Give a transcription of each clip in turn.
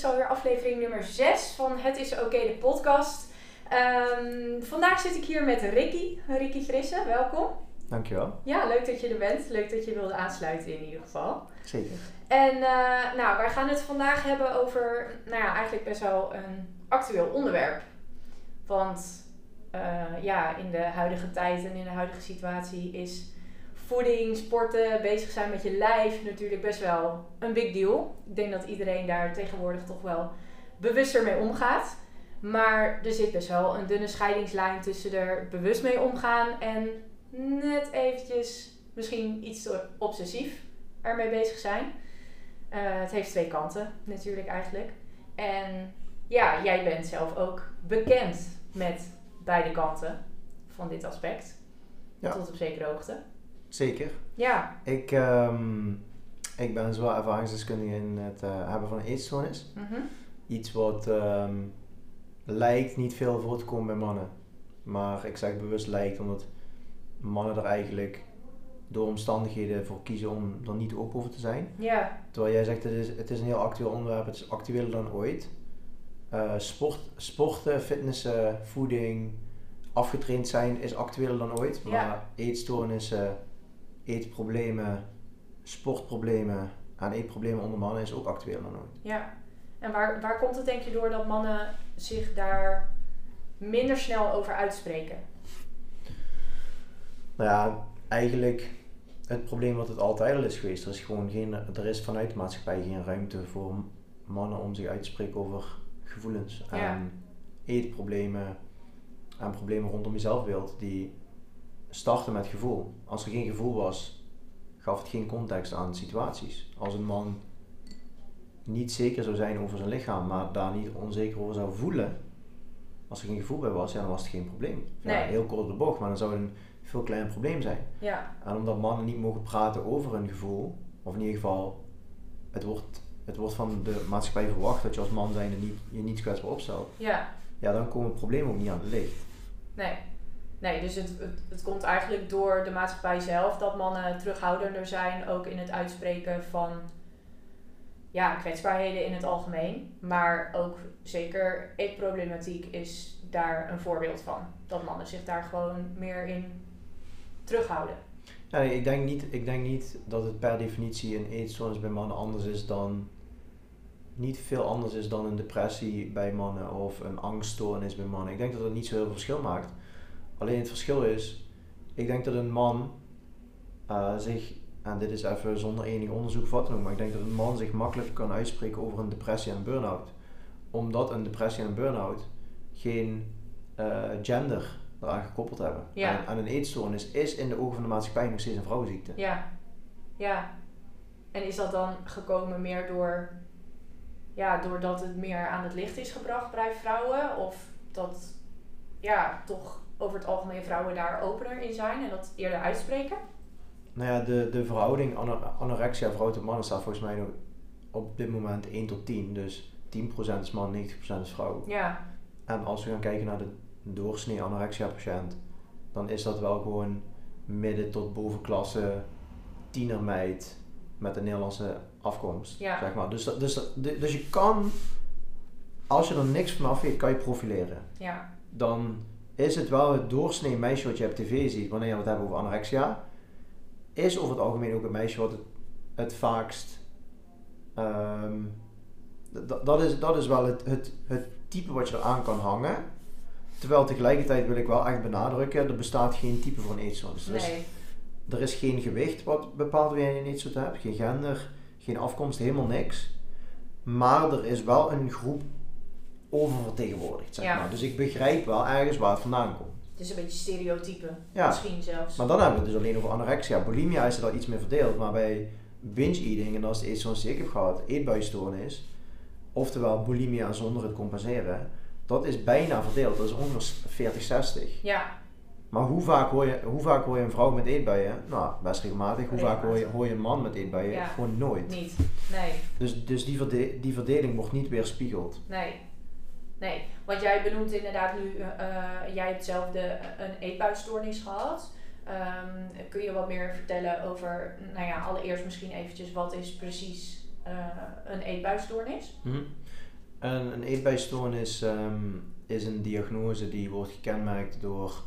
is alweer aflevering nummer 6 van Het is Oké, de podcast. Ehm, vandaag zit ik hier met Ricky. Ricky Frisse, welkom. Dankjewel. Ja, leuk dat je er bent. Leuk dat je wilde aansluiten in ieder geval. Zeker. En uh, nou, wij gaan het vandaag hebben over, nou ja, eigenlijk best wel een actueel onderwerp. Want uh, ja, in de huidige tijd en in de huidige situatie is voeding, sporten, bezig zijn met je lijf natuurlijk best wel een big deal. Ik denk dat iedereen daar tegenwoordig toch wel bewuster mee omgaat. Maar er zit best wel een dunne scheidingslijn tussen er bewust mee omgaan en net eventjes misschien iets te obsessief ermee bezig zijn. Uh, het heeft twee kanten natuurlijk eigenlijk. En ja, jij bent zelf ook bekend met beide kanten van dit aspect. Ja. Tot op zekere hoogte. Zeker. Ja. Ik, um, ik ben zowel ervaringsdeskundige in het uh, hebben van een eetstoornis. Mm -hmm. Iets wat um, lijkt niet veel voor te komen bij mannen. Maar ik zeg bewust lijkt, omdat mannen er eigenlijk door omstandigheden voor kiezen om er niet open over te zijn. Ja. Terwijl jij zegt, het is, het is een heel actueel onderwerp, het is actueler dan ooit. Uh, sport, sporten, fitnessen, voeding, afgetraind zijn is actueler dan ooit. Maar ja. eetstoornissen, eetproblemen, sportproblemen en eetproblemen onder mannen is ook actueler dan ooit. Ja, en waar, waar komt het denk je door dat mannen zich daar minder snel over uitspreken? Nou ja, eigenlijk het probleem wat het altijd al is geweest. Er is gewoon geen, er is vanuit de maatschappij geen ruimte voor mannen om zich uit te spreken over gevoelens en eetproblemen en problemen rondom je zelfbeeld die starten met gevoel. Als er geen gevoel was, gaf het geen context aan situaties. Als een man niet zeker zou zijn over zijn lichaam, maar daar niet onzeker over zou voelen, als er geen gevoel bij was, ja, dan was het geen probleem. Ja, heel kort de bocht, maar dan zou het een veel kleiner probleem zijn. Ja. En omdat mannen niet mogen praten over hun gevoel, of in ieder geval, het wordt, het wordt van de maatschappij verwacht dat je als man zijnde niet, je niet kwetsbaar opstelt. Ja. Ja, dan komen problemen ook niet aan het licht. Nee. Nee, dus het, het, het, komt eigenlijk door de maatschappij zelf dat mannen terughoudender zijn, ook in het uitspreken van ja, kwetsbaarheden in het algemeen. Maar ook zeker eetproblematiek is daar een voorbeeld van. Dat mannen zich daar gewoon meer in terughouden. Ja, ik, denk niet, ik denk niet dat het per definitie een eetstoornis bij mannen anders is dan. Niet veel anders is dan een depressie bij mannen of een angststoornis bij mannen. Ik denk dat dat niet zo heel veel verschil maakt. Alleen het verschil is, ik denk dat een man uh, zich, en dit is even zonder enig onderzoek vatten, maar ik denk dat een man zich makkelijk kan uitspreken over een depressie en een burn-out. Omdat een depressie en een burn-out geen uh, gender eraan gekoppeld hebben. Ja. En, en, een eetstoornis is in de ogen van de maatschappij nog steeds een vrouwenziekte. Ja, ja. En is dat dan gekomen meer door, ja, doordat het meer aan het licht is gebracht bij vrouwen? Of dat, ja, toch over het algemeen vrouwen daar opener in zijn en dat eerder uitspreken? Nou ja, de, de verhouding anorexia vrouw tot mannen staat volgens mij nog op dit moment 1 tot 10. Dus 10% is man, 90% is vrouw. Ja. En als we gaan kijken naar de doorsnee anorexia patiënt, dan is dat wel gewoon midden tot bovenklasse tienermeid met een Nederlandse afkomst. Ja. Zeg maar. dus, dus, dus je kan, als je er niks van af weet, kan je profileren. Ja. Dan is het wel het doorsnee meisje wat je op tv ziet wanneer we het hebben over anorexia. Is over het algemeen ook het meisje wat het, het vaakst. Um, dat, is, dat is wel het, het, het type wat je eraan kan hangen. Terwijl tegelijkertijd wil ik wel echt benadrukken, er bestaat geen type voor een eetstoornis. Dus nee. er is geen gewicht wat bepaalt wanneer je een eetstoornis hebt, geen gender, geen afkomst, helemaal niks. Maar er is wel een groep oververtegenwoordigd, zeg Ja. maar. Dus ik begrijp wel ergens waar het vandaan komt. Het is een beetje stereotype, Ja. misschien zelfs. Maar dan hebben we het dus alleen over anorexia. Bulimia is er al iets meer verdeeld, maar bij binge-eating, en dat is de eetstoornis die ik heb gehad, eetbuisstoornis, oftewel bulimia zonder het compenseren, dat is bijna verdeeld. Dat is ongeveer 40-60. Ja, Maar hoe vaak, hoor je, hoe vaak hoor je een vrouw met eetbuien? Nou, best regelmatig. Hoe vaak hoor je, hoor je een man met eetbuien? Ja. Gewoon nooit. niet. Nee, Dus, dus die, verde die verdeling wordt niet weerspiegeld. nee. Nee, want jij benoemt inderdaad nu, eh, eh, jij hebt zelf de, een eetbuisstoornis gehad. Ehm, kun je wat meer vertellen over, nou ja, allereerst misschien eventjes wat is precies eh, een eetbuisstoornis? Mhm. Een, een eetbuisstoornis ehm, is een diagnose die wordt gekenmerkt door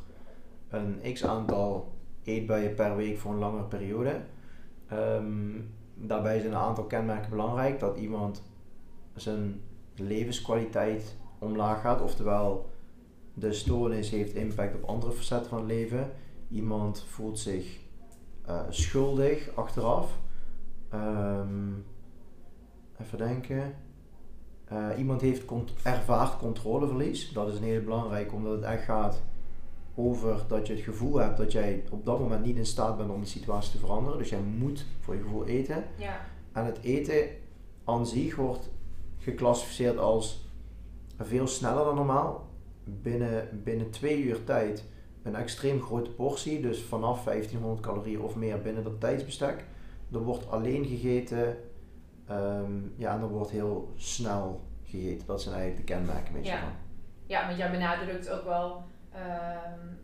een x aantal eetbuien per week voor een langere periode. Ehm, daarbij zijn een aantal kenmerken belangrijk. Dat iemand zijn levenskwaliteit omlaag gaat, oftewel de stoornis heeft impact op andere facetten van het leven. Iemand voelt zich uh, schuldig achteraf. Um, even denken. Uh, iemand heeft cont ervaart controleverlies. Dat is een heel belangrijk, omdat het echt gaat over dat je het gevoel hebt dat jij op dat moment niet in staat bent om de situatie te veranderen. Dus jij moet voor je gevoel eten. Ja. En het eten aan zich wordt geclassificeerd als veel sneller dan normaal. Binnen, binnen twee uur tijd een extreem grote portie, dus vanaf 1500 calorieën of meer binnen dat tijdsbestek. Er wordt alleen gegeten um, ja, en er wordt heel snel gegeten. Dat zijn eigenlijk de kenmerken ja. van. Ja, want jij benadrukt ook wel um,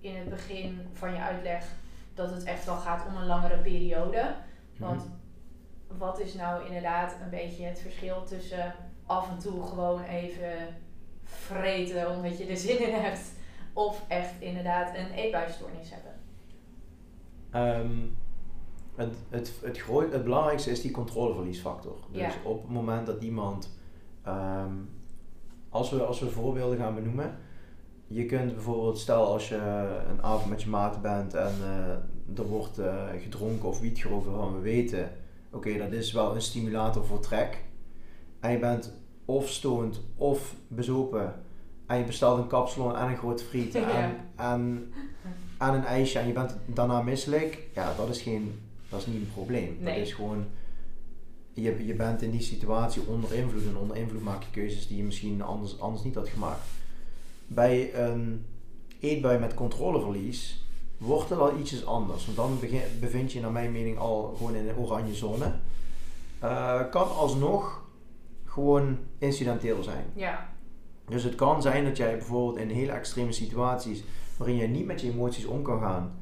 in het begin van je uitleg dat het echt wel gaat om een langere periode. Want mhm. wat is nou inderdaad een beetje het verschil tussen af en toe gewoon even vreten omdat je er zin in hebt, of echt inderdaad een eetbuisstoornis hebben? Um, het, het, het, groot, het belangrijkste is die controleverliesfactor. Dus op het moment dat iemand, um, als, we, als we voorbeelden gaan benoemen, je kunt bijvoorbeeld, stel als je een avond met je maten bent en uh, er wordt uh, gedronken of wiet gerookt waarvan we weten, oké, dat is wel een stimulator voor trek. En je bent of stoned of bezopen en je bestelt een kapsalon en een groot friet en, en, en een ijsje en je bent daarna misselijk, ja, dat is, geen, dat is niet een probleem. Dat is gewoon, je, je bent in die situatie onder invloed en onder invloed maak je keuzes die je misschien anders, anders niet had gemaakt. Bij een eetbui met controleverlies wordt het al ietsjes anders. Want dan begin, bevind je naar mijn mening al gewoon in een oranje zone. Uh, kan alsnog gewoon incidenteel zijn. Ja. Dus het kan zijn dat jij bijvoorbeeld in hele extreme situaties waarin je niet met je emoties om kan gaan,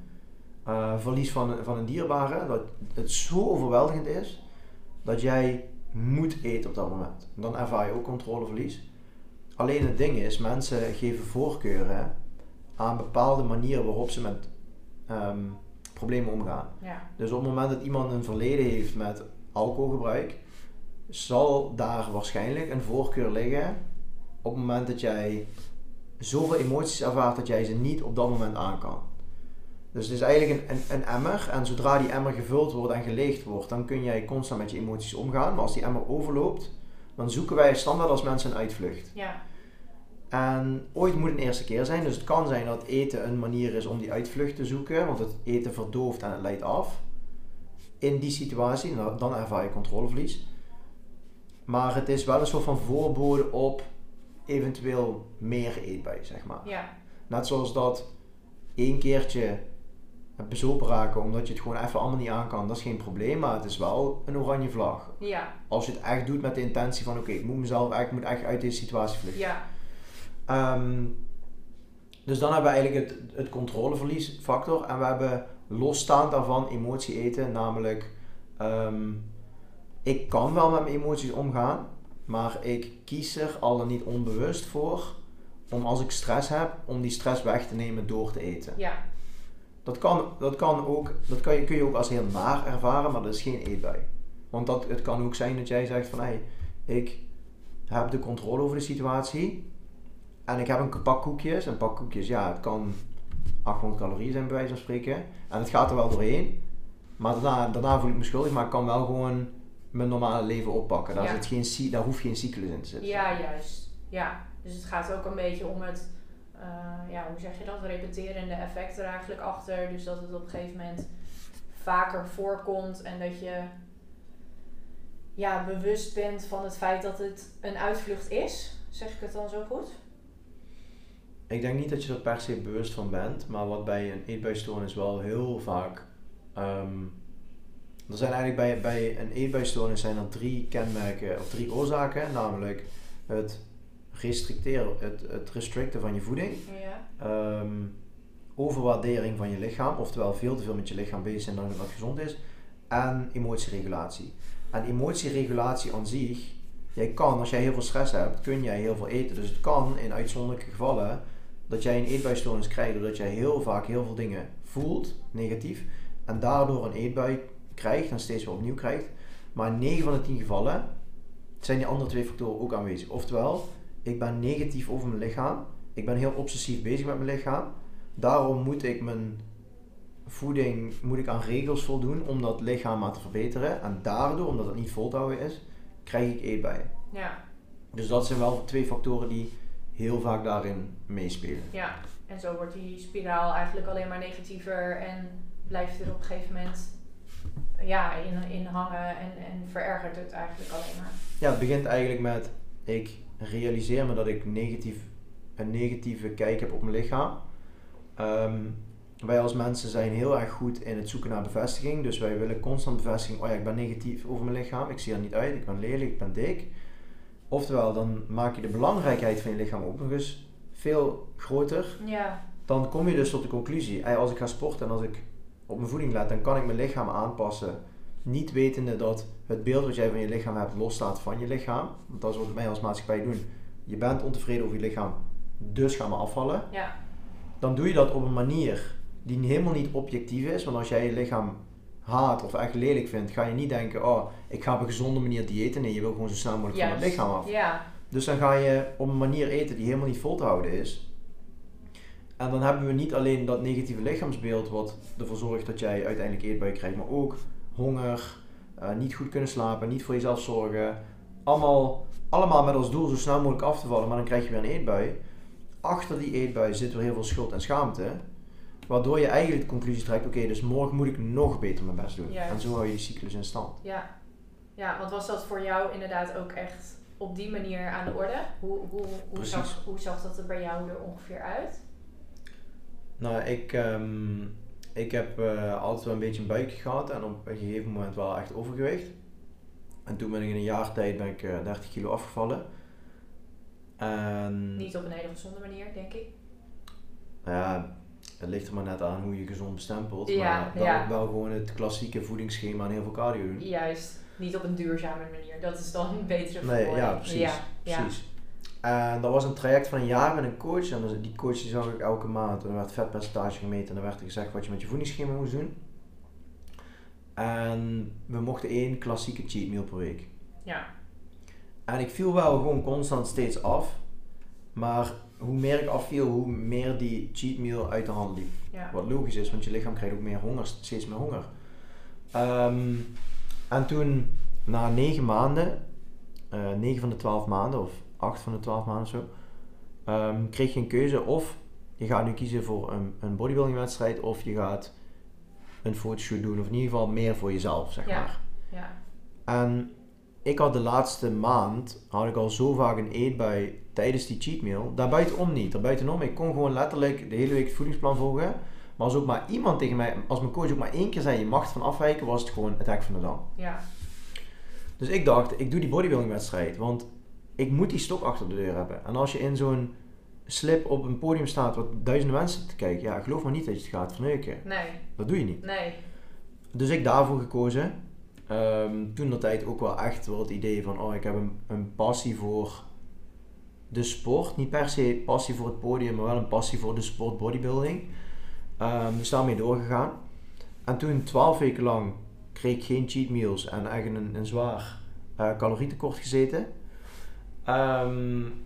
uh, verlies van, van een dierbare, dat het zo overweldigend is dat jij moet eten op dat moment. Dan ervaar je ook controleverlies. Alleen het ding is, mensen geven voorkeuren aan bepaalde manieren waarop ze met ehm, problemen omgaan. Ja. Dus op het moment dat iemand een verleden heeft met alcoholgebruik, zal daar waarschijnlijk een voorkeur liggen op het moment dat jij zoveel emoties ervaart dat jij ze niet op dat moment aan kan. Dus het is eigenlijk een, een, een, emmer en zodra die emmer gevuld wordt en geleegd wordt, dan kun jij constant met je emoties omgaan. Maar als die emmer overloopt, dan zoeken wij standaard als mensen een uitvlucht. Ja. En ooit moet het een eerste keer zijn, dus het kan zijn dat eten een manier is om die uitvlucht te zoeken, want het eten verdooft en het leidt af. In die situatie, dan ervaar je controleverlies. Maar het is wel een soort van voorbode op eventueel meer eetbij, zeg maar. Ja. Net zoals dat één keertje bezopen raken omdat je het gewoon even allemaal niet aan kan, dat is geen probleem, maar het is wel een oranje vlag. Ja. Als je het echt doet met de intentie van oké, ik moet mezelf echt, moet echt uit deze situatie vluchten. Ja. Ehm, dus dan hebben we eigenlijk het, het controleverliesfactor en we hebben losstaand daarvan emotie eten, namelijk ehm, ik kan wel met mijn emoties omgaan, maar ik kies er al dan niet onbewust voor om als ik stress heb, om die stress weg te nemen door te eten. Ja. Dat, kan, dat, kan ook, dat kan je, kun je ook als heel naar ervaren, maar dat is geen eetbui. Want dat, het kan ook zijn dat jij zegt van hé, hey, ik heb de controle over de situatie en ik heb een pak koekjes. Een pak koekjes, ja, het kan 800 calorieën zijn bij wijze van spreken. En het gaat er wel doorheen. Maar daarna, daarna voel ik me schuldig, maar ik kan wel gewoon mijn normale leven oppakken. Daar, zit geen, daar hoeft geen cyclus in te zitten. Ja, juist. Ja, dus het gaat ook een beetje om het, uh, ja, hoe zeg je dat, repeterende effect er eigenlijk achter. Dus dat het op een gegeven moment vaker voorkomt en dat je ja, bewust bent van het feit dat het een uitvlucht is. Zeg ik het dan zo goed? Ik denk niet dat je er per se bewust van bent, maar wat bij een eetbuisstoornis wel heel vaak. Um, er zijn eigenlijk bij, bij een eetbuisstoornis zijn er drie kenmerken of drie oorzaken, namelijk het restricteren, het, het restricten van je voeding, ja. um, overwaardering van je lichaam, oftewel veel te veel met je lichaam bezig zijn dan wat gezond is, en emotieregulatie. En emotieregulatie aan zich jij kan, als jij heel veel stress hebt, kun jij heel veel eten. Dus het kan in uitzonderlijke gevallen dat jij een eetbuisstoornis krijgt doordat jij heel vaak heel veel dingen voelt, negatief, en daardoor een eetbui krijgt en steeds weer opnieuw krijgt. Maar in 9 van de 10 gevallen zijn die andere twee factoren ook aanwezig. Oftewel, ik ben negatief over mijn lichaam, ik ben heel obsessief bezig met mijn lichaam, daarom moet ik mijn voeding moet ik aan regels voldoen om dat lichaam maar te verbeteren. En daardoor, omdat het niet vol te houden is, krijg ik eetbuien. Ja. Dus dat zijn wel twee factoren die heel vaak daarin meespelen. Ja, en zo wordt die spiraal eigenlijk alleen maar negatiever en blijft er op een gegeven moment ja, in, in hangen en, en verergert het eigenlijk alleen maar. Ja, het begint eigenlijk met ik realiseer me dat ik negatief, een negatieve kijk heb op mijn lichaam. Ehm, wij als mensen zijn heel erg goed in het zoeken naar bevestiging. Dus wij willen constant bevestiging. Oh ja, ik ben negatief over mijn lichaam. Ik zie er niet uit. Ik ben lelijk. Ik ben dik. Oftewel, dan maak je de belangrijkheid van je lichaam ook nog eens veel groter. Ja. Dan kom je dus tot de conclusie. Als ik ga sporten en als ik op mijn voeding let, dan kan ik mijn lichaam aanpassen. Niet wetende dat het beeld wat jij van je lichaam hebt losstaat van je lichaam. Want dat is wat wij als maatschappij doen. Je bent ontevreden over je lichaam, dus ga maar afvallen. Ja. Dan doe je dat op een manier die helemaal niet objectief is. Want als jij je lichaam haat of echt lelijk vindt, ga je niet denken, oh, ik ga op een gezonde manier diëten. Nee, je wil gewoon zo snel mogelijk van het lichaam af. Ja. Dus dan ga je op een manier eten die helemaal niet vol te houden is. En dan hebben we niet alleen dat negatieve lichaamsbeeld wat ervoor zorgt dat jij uiteindelijk eetbuien krijgt, maar ook honger, uh, niet goed kunnen slapen, niet voor jezelf zorgen. Allemaal, allemaal met als doel zo snel mogelijk af te vallen, maar dan krijg je weer een eetbui. Achter die eetbui zit weer heel veel schuld en schaamte. Waardoor je eigenlijk de conclusie trekt, oké, dus morgen moet ik nog beter mijn best doen. En zo hou je die cyclus in stand. Ja. ja, want was dat voor jou inderdaad ook echt op die manier aan de orde? Hoe, hoe, hoe, zag, hoe zag dat er bij jou er ongeveer uit? Nou, ik, um, ik heb uh, altijd wel een beetje een buikje gehad en op een gegeven moment wel echt overgewicht. En toen ben ik in een jaar tijd ben ik, uh, eh, 30 kilo afgevallen. En, Niet op een hele gezonde manier, denk ik. Ja, het ligt er maar net aan hoe je gezond bestempelt. Ja, maar wel, ja. wel gewoon het klassieke voedingsschema en heel veel cardio doen. Juist, niet op een duurzame manier. Dat is dan een betere Nee, ja, precies. Ja, precies. En dat was een traject van een jaar met een coach. En die coach die zag ik elke maand. En er werd vetpercentage gemeten. En er werd er gezegd wat je met je voedingsschema moest doen. En we mochten één klassieke cheat meal per week. Ja. En ik viel wel gewoon constant steeds af. Maar hoe meer ik afviel, hoe meer die cheat meal uit de hand liep. Ja. Wat logisch is, want je lichaam krijgt ook meer honger, steeds meer honger. Um, en toen, na negen maanden, uh, negen van de twaalf maanden, of acht van de twaalf maanden of zo, um, kreeg je een keuze of je gaat nu kiezen voor een, een bodybuilding wedstrijd of je gaat een fotoshoot doen, of in ieder geval meer voor jezelf, zeg ja. maar. Ja. En ik had de laatste maand, had ik al zo vaak een eetbui tijdens die cheat meal. Daarbuitenom niet. Daarbuitenom, ik kon gewoon letterlijk de hele week het voedingsplan volgen. Maar als ook maar iemand tegen mij, als mijn coach ook maar één keer zei je mag van afwijken, was het gewoon het hek van de dam. Ja. Dus ik dacht, ik doe die bodybuilding wedstrijd, want ik moet die stok achter de deur hebben. En als je in zo'n slip op een podium staat wat duizenden mensen te kijken, ja, geloof maar niet dat je het gaat verneuken. Nee. Dat doe je niet. Nee. Dus ik daarvoor gekozen. Um, toen dat tijd ook wel echt wel het idee van, oh, ik heb een, een passie voor de sport. Niet per se passie voor het podium, maar wel een passie voor de sport bodybuilding. Um, dus daarmee doorgegaan. En toen, twaalf weken lang, kreeg ik geen cheat meals en echt een, een zwaar uh, calorietekort gezeten. Um,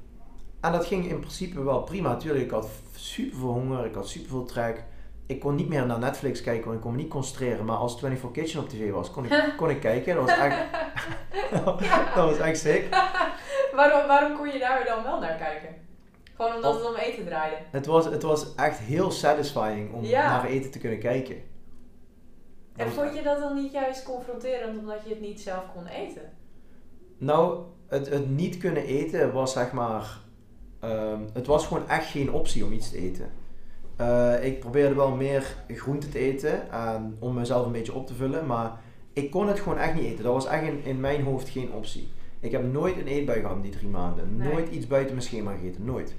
en dat ging in principe wel prima. Natuurlijk, ik had super veel honger, ik had super veel trek. Ik kon niet meer naar Netflix kijken, want ik kon me niet concentreren. Maar als 24 Kitchen op tv was, kon ik, kon ik kijken. Dat was echt, dat was echt sick. waarom, waarom kon je daar dan wel naar kijken? Gewoon omdat het om eten draaide? Het was, het was echt heel satisfying om naar eten te kunnen kijken. en vond je dat dan niet juist confronterend omdat je het niet zelf kon eten? Nou, het, het niet kunnen eten was zeg maar... Um, het was gewoon echt geen optie om iets te eten. Uh, ik probeerde wel meer groente te eten en, om mezelf een beetje op te vullen, maar ik kon het gewoon echt niet eten. Dat was echt in, in mijn hoofd geen optie. Ik heb nooit een eetbui gehad in die drie maanden. Nooit iets buiten mijn schema gegeten. Nooit.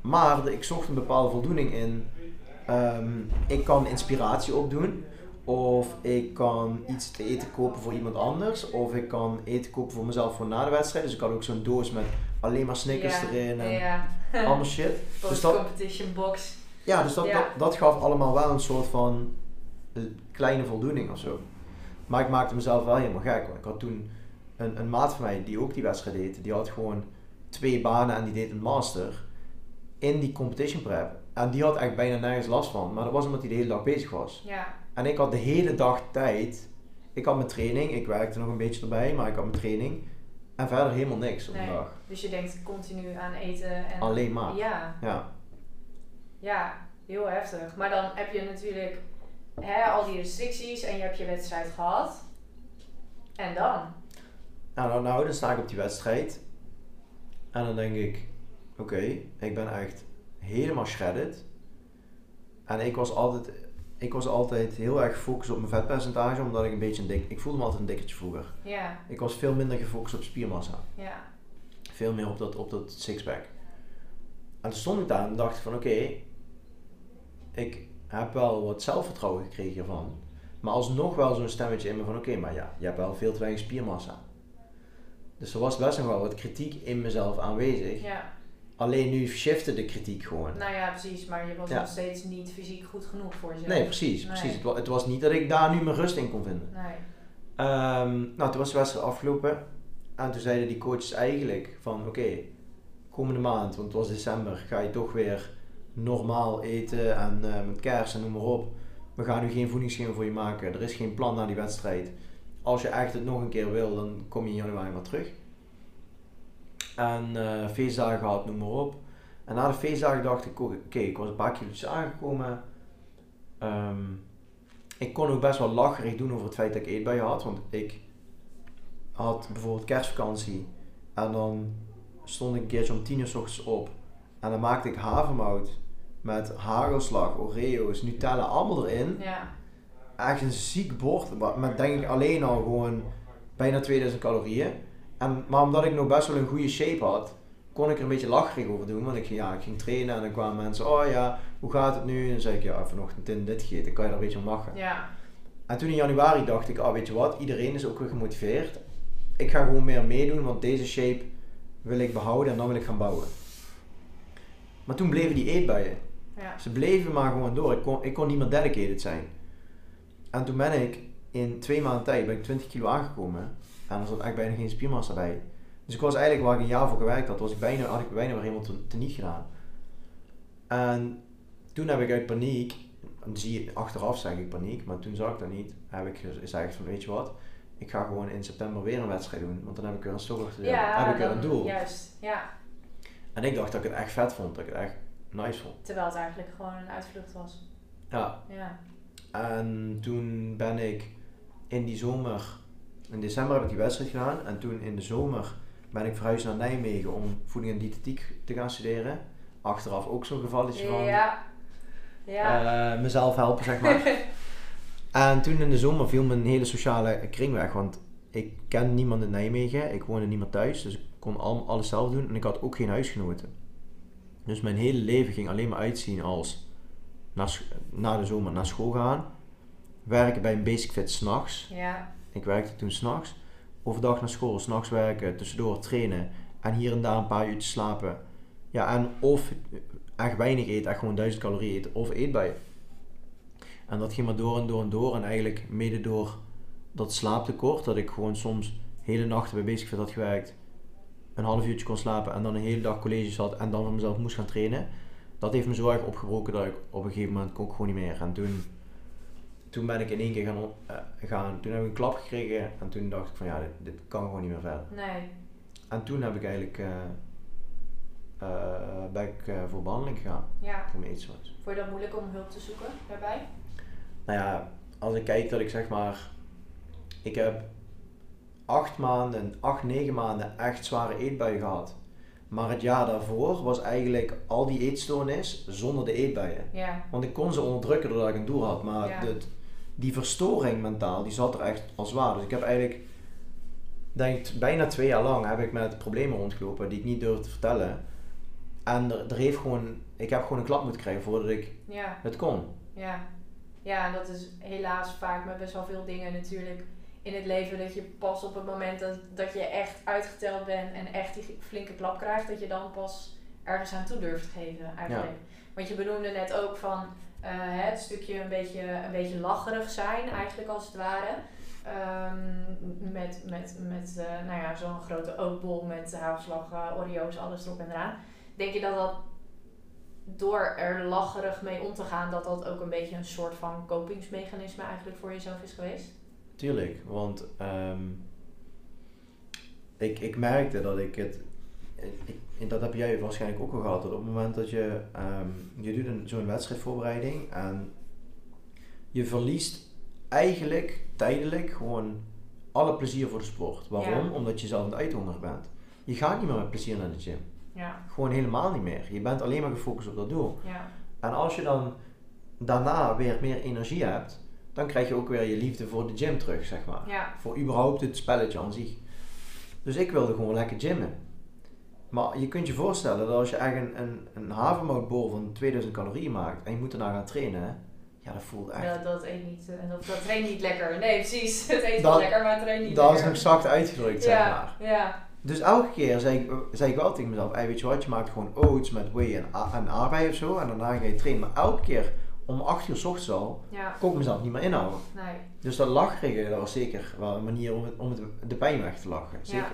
Maar ik zocht een bepaalde voldoening in. Um, ik kan inspiratie opdoen. Of ik kan iets te eten kopen voor iemand anders. Of ik kan eten kopen voor mezelf voor na de wedstrijd. Dus ik had ook zo'n doos met alleen maar Snickers Ja, erin en Ja. allemaal shit. Dus dat, Post-competition box. ja, dus dat, Ja. Dat, dat gaf allemaal wel een soort van eh, kleine voldoening of zo. Maar ik maakte mezelf wel helemaal gek. Want ik had toen een, een maat van mij die ook die wedstrijd deed. Die had gewoon twee banen en die deed een master in die competition prep. En die had echt bijna nergens last van. Maar dat was omdat hij de hele dag bezig was. Ja. En ik had de hele dag tijd. Ik had mijn training. Ik werkte nog een beetje erbij. Maar ik had mijn training. En verder helemaal niks op Nee. de dag. Dus je denkt continu aan eten en... Alleen maar. Ja. Ja. Ja, heel heftig. Maar dan heb je natuurlijk hè, al die restricties en je hebt je wedstrijd gehad. En dan? Nou, nou, nou, dan sta ik op die wedstrijd. En dan denk ik, oké, ik ben echt helemaal shredded. En ik was altijd, ik was altijd heel erg gefocust op mijn vetpercentage, omdat ik een beetje een dik, ik voelde me altijd een dikketje vroeger. Ja, Ik was veel minder gefocust op spiermassa. ja, Veel meer op dat, op dat sixpack. En toen stond ik daar en dacht ik van, oké, ik heb wel wat zelfvertrouwen gekregen hiervan. Maar alsnog wel zo'n stemmetje in me van, oké, maar ja, je hebt wel veel te weinig spiermassa. Dus er was best nog wel wat kritiek in mezelf aanwezig. ja. Alleen nu shifte de kritiek gewoon. Nou ja, precies. Maar je was Ja. nog steeds niet fysiek goed genoeg voor jezelf. Nee, precies. Nee. precies. Het, wa- het was niet dat ik daar nu mijn rust in kon vinden. Nee. Ehm, nou, toen was de wedstrijd afgelopen. En toen zeiden die coaches eigenlijk van oké, komende maand, want het was december, ga je toch weer normaal eten en eh, met kerst en noem maar op. We gaan nu geen voedingsschema voor je maken. Er is geen plan na die wedstrijd. Als je echt het nog een keer wil, dan kom je in januari maar terug. En eh, feestdagen gehad, noem maar op. En na de feestdagen dacht ik, oké, ik was een paar kilo's aangekomen. Ehm, ik kon ook best wel lacherig doen over het feit dat ik eet bij je had. Want ik had bijvoorbeeld kerstvakantie. En dan stond ik een keertje om tien uur s ochtends op. En dan maakte ik havermout met hagelslag, Oreo's, Nutella, allemaal erin. Ja. Echt een ziek bord. Met denk ik alleen al gewoon bijna 2000 calorieën. En, maar omdat ik nog best wel een goede shape had, kon ik er een beetje lacherig over doen. Want ik ging, ja, ik ging trainen en dan kwamen mensen, oh ja, hoe gaat het nu? En dan zei ik, ja, vanochtend in dit gegeten, kan je daar een beetje om lachen. Ja. En toen in januari dacht ik, ah weet je wat, iedereen is ook weer gemotiveerd. Ik ga gewoon meer meedoen, want deze shape wil ik behouden en dan wil ik gaan bouwen. Maar toen bleven die eetbuien. Ja. Ze bleven maar gewoon door. Ik kon, ik kon niet meer dedicated zijn. En toen ben ik in twee maanden tijd ben ik 20 kilo aangekomen. En er zat echt bijna geen spiermassa bij. Dus ik was eigenlijk waar ik een jaar voor gewerkt had, was ik bijna, had ik bijna weer helemaal te, teniet gedaan. En toen heb ik uit paniek, en zie je, achteraf zeg ik paniek, maar toen zag ik dat niet, heb ik gezegd van weet je wat, ik ga gewoon in september weer een wedstrijd doen, want dan heb ik weer een stok achter de rug. Ja, heb ik weer een doel. Juist. Ja. En ik dacht dat ik het echt vet vond, dat ik het echt nice vond. Terwijl het eigenlijk gewoon een uitvlucht was. Ja, Ja. En toen ben ik in die zomer, in december heb ik die wedstrijd gedaan. En toen in de zomer ben ik verhuisd naar Nijmegen om voeding en diëtetiek te gaan studeren. Achteraf ook zo'n gevalletje van Ja. Ja. eh, mezelf helpen, zeg maar. en toen in de zomer viel mijn hele sociale kring weg. Want ik ken niemand in Nijmegen. Ik woonde niet meer thuis. Dus ik kon al, alles zelf doen. En ik had ook geen huisgenoten. Dus mijn hele leven ging alleen maar uitzien als na, na de zomer naar school gaan. Werken bij een Basic Fit s'nachts. ja. Ik werkte toen s'nachts. Overdag naar school, s'nachts werken, tussendoor trainen. En hier en daar een paar uurtjes slapen. Ja, en of echt weinig eten, echt gewoon 1000 calorieën eten. Of eetbuien. En dat ging maar door en door en door. En eigenlijk mede door dat slaaptekort. Dat ik gewoon soms hele nachten bij Fit had gewerkt. Een half uurtje kon slapen en dan een hele dag colleges had. En dan van mezelf moest gaan trainen. Dat heeft me zo erg opgebroken dat ik op een gegeven moment kon ik gewoon niet meer. En toen toen ben ik in één keer gaan, eh, gaan, toen heb ik een klap gekregen en toen dacht ik van ja, dit, dit kan gewoon niet meer verder. Nee. En toen heb ik eigenlijk, eh, ben ik voor behandeling gegaan, Ja. voor mijn eetstoornis. Vond je dat moeilijk om hulp te zoeken daarbij? Nou ja, als ik kijk dat ik zeg maar, ik heb acht maanden, acht, negen maanden echt zware eetbuien gehad. Maar het jaar daarvoor was eigenlijk al die eetstoornis zonder de eetbuien. Ja. Want ik kon ze onderdrukken doordat ik een doel had. Maar Ja. de, die verstoring mentaal, die zat er echt als zwaar. Dus ik heb eigenlijk, denk ik, bijna twee jaar lang heb ik met problemen rondgelopen die ik niet durfde te vertellen. En er, er heeft gewoon, ik heb gewoon een klap moeten krijgen voordat ik Ja. het kon. Ja. Ja, en dat is helaas vaak met best wel veel dingen natuurlijk in het leven. Dat je pas op het moment dat, dat je echt uitgeteld bent en echt die flinke klap krijgt, dat je dan pas ergens aan toe durft te geven eigenlijk. Want je benoemde net ook van uh, het stukje een beetje, een beetje lacherig zijn eigenlijk als het ware. Um, met met, met uh, nou ja, zo'n grote ootbol met hagelslag, uh, Oreo's, alles erop en eraan. Denk je dat dat door er lacherig mee om te gaan, dat dat ook een beetje een soort van kopingsmechanisme eigenlijk voor jezelf is geweest? Tuurlijk, want um, ik, ik merkte dat ik het, en dat heb jij waarschijnlijk ook al gehad, dat op het moment dat je, um, je doet een, zo'n wedstrijdvoorbereiding en je verliest eigenlijk tijdelijk gewoon alle plezier voor de sport. Waarom? Omdat je zelf aan het uithongeren bent. Je gaat niet meer met plezier naar de gym. Ja. Gewoon helemaal niet meer. Je bent alleen maar gefocust op dat doel. Ja. En als je dan daarna weer meer energie hebt, dan krijg je ook weer je liefde voor de gym terug, zeg maar. Ja. Voor überhaupt het spelletje aan zich. Dus ik wilde gewoon lekker gymmen. Maar je kunt je voorstellen dat als je echt een, een, een havermoutbol van 2000 calorieën maakt en je moet daarna gaan trainen, ja, dat voelt echt... Ja, dat eet niet, uh, dat, dat traint niet lekker. Nee, precies. Het eet wel lekker, maar het traint niet dat lekker. Dat is nog zacht uitgedrukt, zeg maar. Ja. Dus elke keer zei ik, zei ik wel tegen mezelf, weet je wat, je maakt gewoon oats met whey en, en aardbei of zo en daarna ga je trainen. Maar elke keer om 8 uur s ochtends al, ja. kon ik mezelf niet meer inhouden. Nee. Dus dat lachrige, dat was zeker wel een manier om, het, om het, de pijn weg te lachen. Zeker.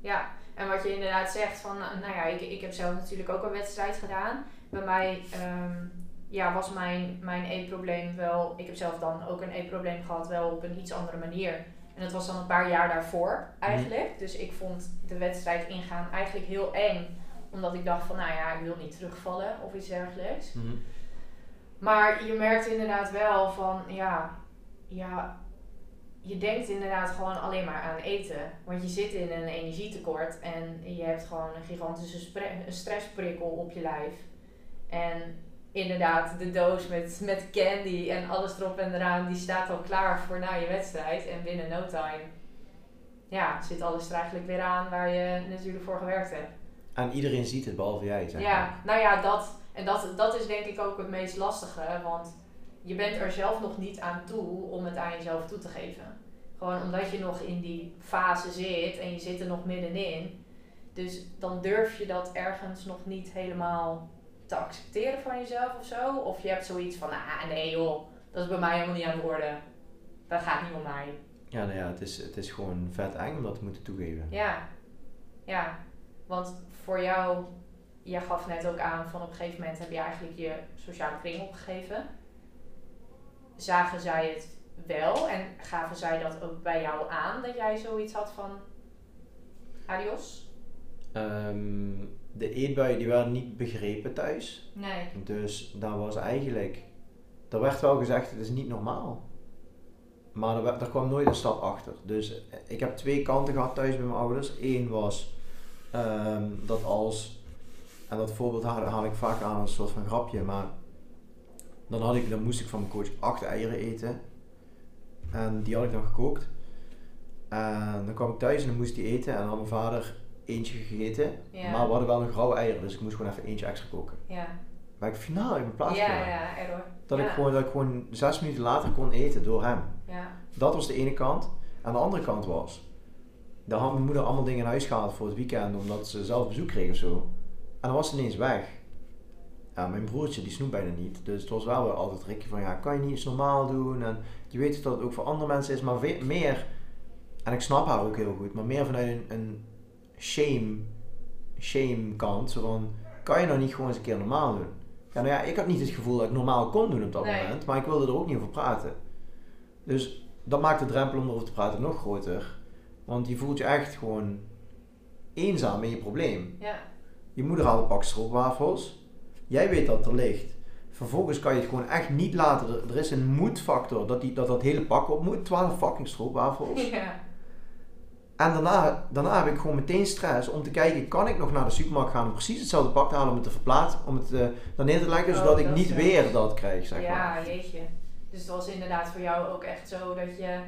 Ja. ja. En wat je inderdaad zegt van, nou ja, ik, ik heb zelf natuurlijk ook een wedstrijd gedaan. Bij mij um, ja, was mijn, mijn eetprobleem wel, ik heb zelf dan ook een eetprobleem gehad, wel op een iets andere manier. En dat was dan een paar jaar daarvoor eigenlijk. Mm. Dus ik vond de wedstrijd ingaan eigenlijk heel eng. Omdat ik dacht van, nou ja, ik wil niet terugvallen of iets dergelijks. Mm. Maar je merkt inderdaad wel van, ja, ja, je denkt inderdaad gewoon alleen maar aan eten. Want je zit in een energietekort en je hebt gewoon een gigantische stressprikkel op je lijf. En inderdaad, de doos met, met candy en alles erop en eraan, die staat al klaar voor na je wedstrijd. En binnen no time, ja, zit alles er eigenlijk weer aan waar je natuurlijk voor gewerkt hebt. En iedereen ziet het, behalve jij, zeg Ja, nou ja, dat, en dat, dat is denk ik ook het meest lastige, want je bent er zelf nog niet aan toe om het aan jezelf toe te geven. Gewoon omdat je nog in die fase zit en je zit er nog middenin. Dus dan durf je dat ergens nog niet helemaal te accepteren van jezelf of zo. Of je hebt zoiets van, ah nee joh, dat is bij mij helemaal niet aan de orde. Dat gaat niet om mij. Ja, nou ja, het is, het is gewoon vet eng om dat te moeten toegeven. Ja, ja. Want voor jou, jij gaf net ook aan van op een gegeven moment heb je eigenlijk je sociale kring opgegeven. Zagen zij het wel en gaven zij dat ook bij jou aan dat jij zoiets had van adios? Um, de eetbuien die werden niet begrepen thuis. Nee. Dus dat was eigenlijk, er werd wel gezegd het is niet normaal. Maar er, werd, er kwam nooit een stap achter. Dus ik heb twee kanten gehad thuis bij mijn ouders. Eén was um, dat als, en dat voorbeeld haal, haal, ik vaak aan als een soort van grapje, maar dan, had ik, dan moest ik van mijn coach acht eieren eten. En die had ik dan gekookt. En dan kwam ik thuis en dan moest die eten. En dan had mijn vader eentje gegeten. Ja. Maar we hadden wel nog rauwe eieren, dus ik moest gewoon even eentje extra koken. Ja. Maar ik finaal in mijn plaats Ja, ja, error. Dat, ja. ik gewoon, dat ik gewoon zes minuten later kon eten door hem. Ja. Dat was de ene kant. En de andere kant was, daar had mijn moeder allemaal dingen in huis gehaald voor het weekend, omdat ze zelf bezoek kreeg of zo. En dan was ze ineens weg. Ja, mijn broertje die snoept bijna niet. Dus het was wel weer altijd een rikje van, ja, kan je niet eens normaal doen? En je weet dat het ook voor andere mensen is, maar meer, en ik snap haar ook heel goed, maar meer vanuit een, een shame, shame kant. Zo van, kan je nou niet gewoon eens een keer normaal doen? Ja, nou ja, ik had niet het gevoel dat ik normaal kon doen op dat Nee. moment, maar ik wilde er ook niet over praten. Dus dat maakt de drempel om erover te praten nog groter. Want je voelt je echt gewoon eenzaam in je probleem. Ja. Je moeder haalt een pak stroopwafels. Jij weet dat het er ligt. Vervolgens kan je het gewoon echt niet laten. Er, er is een moedfactor dat, die, dat dat hele pak op moet. 12 fucking stroopwafels. Ja. En daarna, daarna heb ik gewoon meteen stress om te kijken, kan ik nog naar de supermarkt gaan om precies hetzelfde pak te halen om het te verplaatsen, om het uh, dan neer te leggen, Oh, zodat ik niet weer dat krijg, zeg ja, maar. jeetje. Dus het was inderdaad voor jou ook echt zo dat je